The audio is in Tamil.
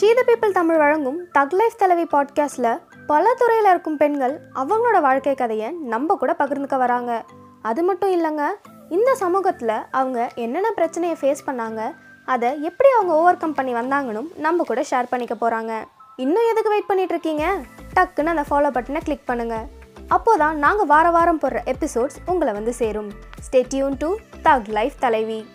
ஷீத பீப்பிள் தமிழ் வழங்கும் தக் லைஃப் தலைவி பாட்காஸ்டில் பல துறையில் இருக்கும் பெண்கள் அவங்களோட வாழ்க்கை கதையை நம்ம கூட பகிர்ந்துக்க வராங்க. அது மட்டும் இல்லைங்க இந்த சமூகத்தில் அவங்க என்னென்ன பிரச்சனையை ஃபேஸ் பண்ணாங்க அதை எப்படி அவங்க ஓவர் கம் பண்ணி வந்தாங்கன்னு நம்ம கூட ஷேர் பண்ணிக்க போகிறாங்க இன்னும் எதுக்கு வெயிட் பண்ணிட்டு இருக்கீங்க? டக்குன்னு அந்த ஃபாலோ பட்டனை கிளிக் பண்ணுங்கள் அப்போதான் நாங்கள் வார வாரம் போடுற எபிசோட்ஸ் உங்களை வந்து சேரும். Stay tune to thug life தலைவி.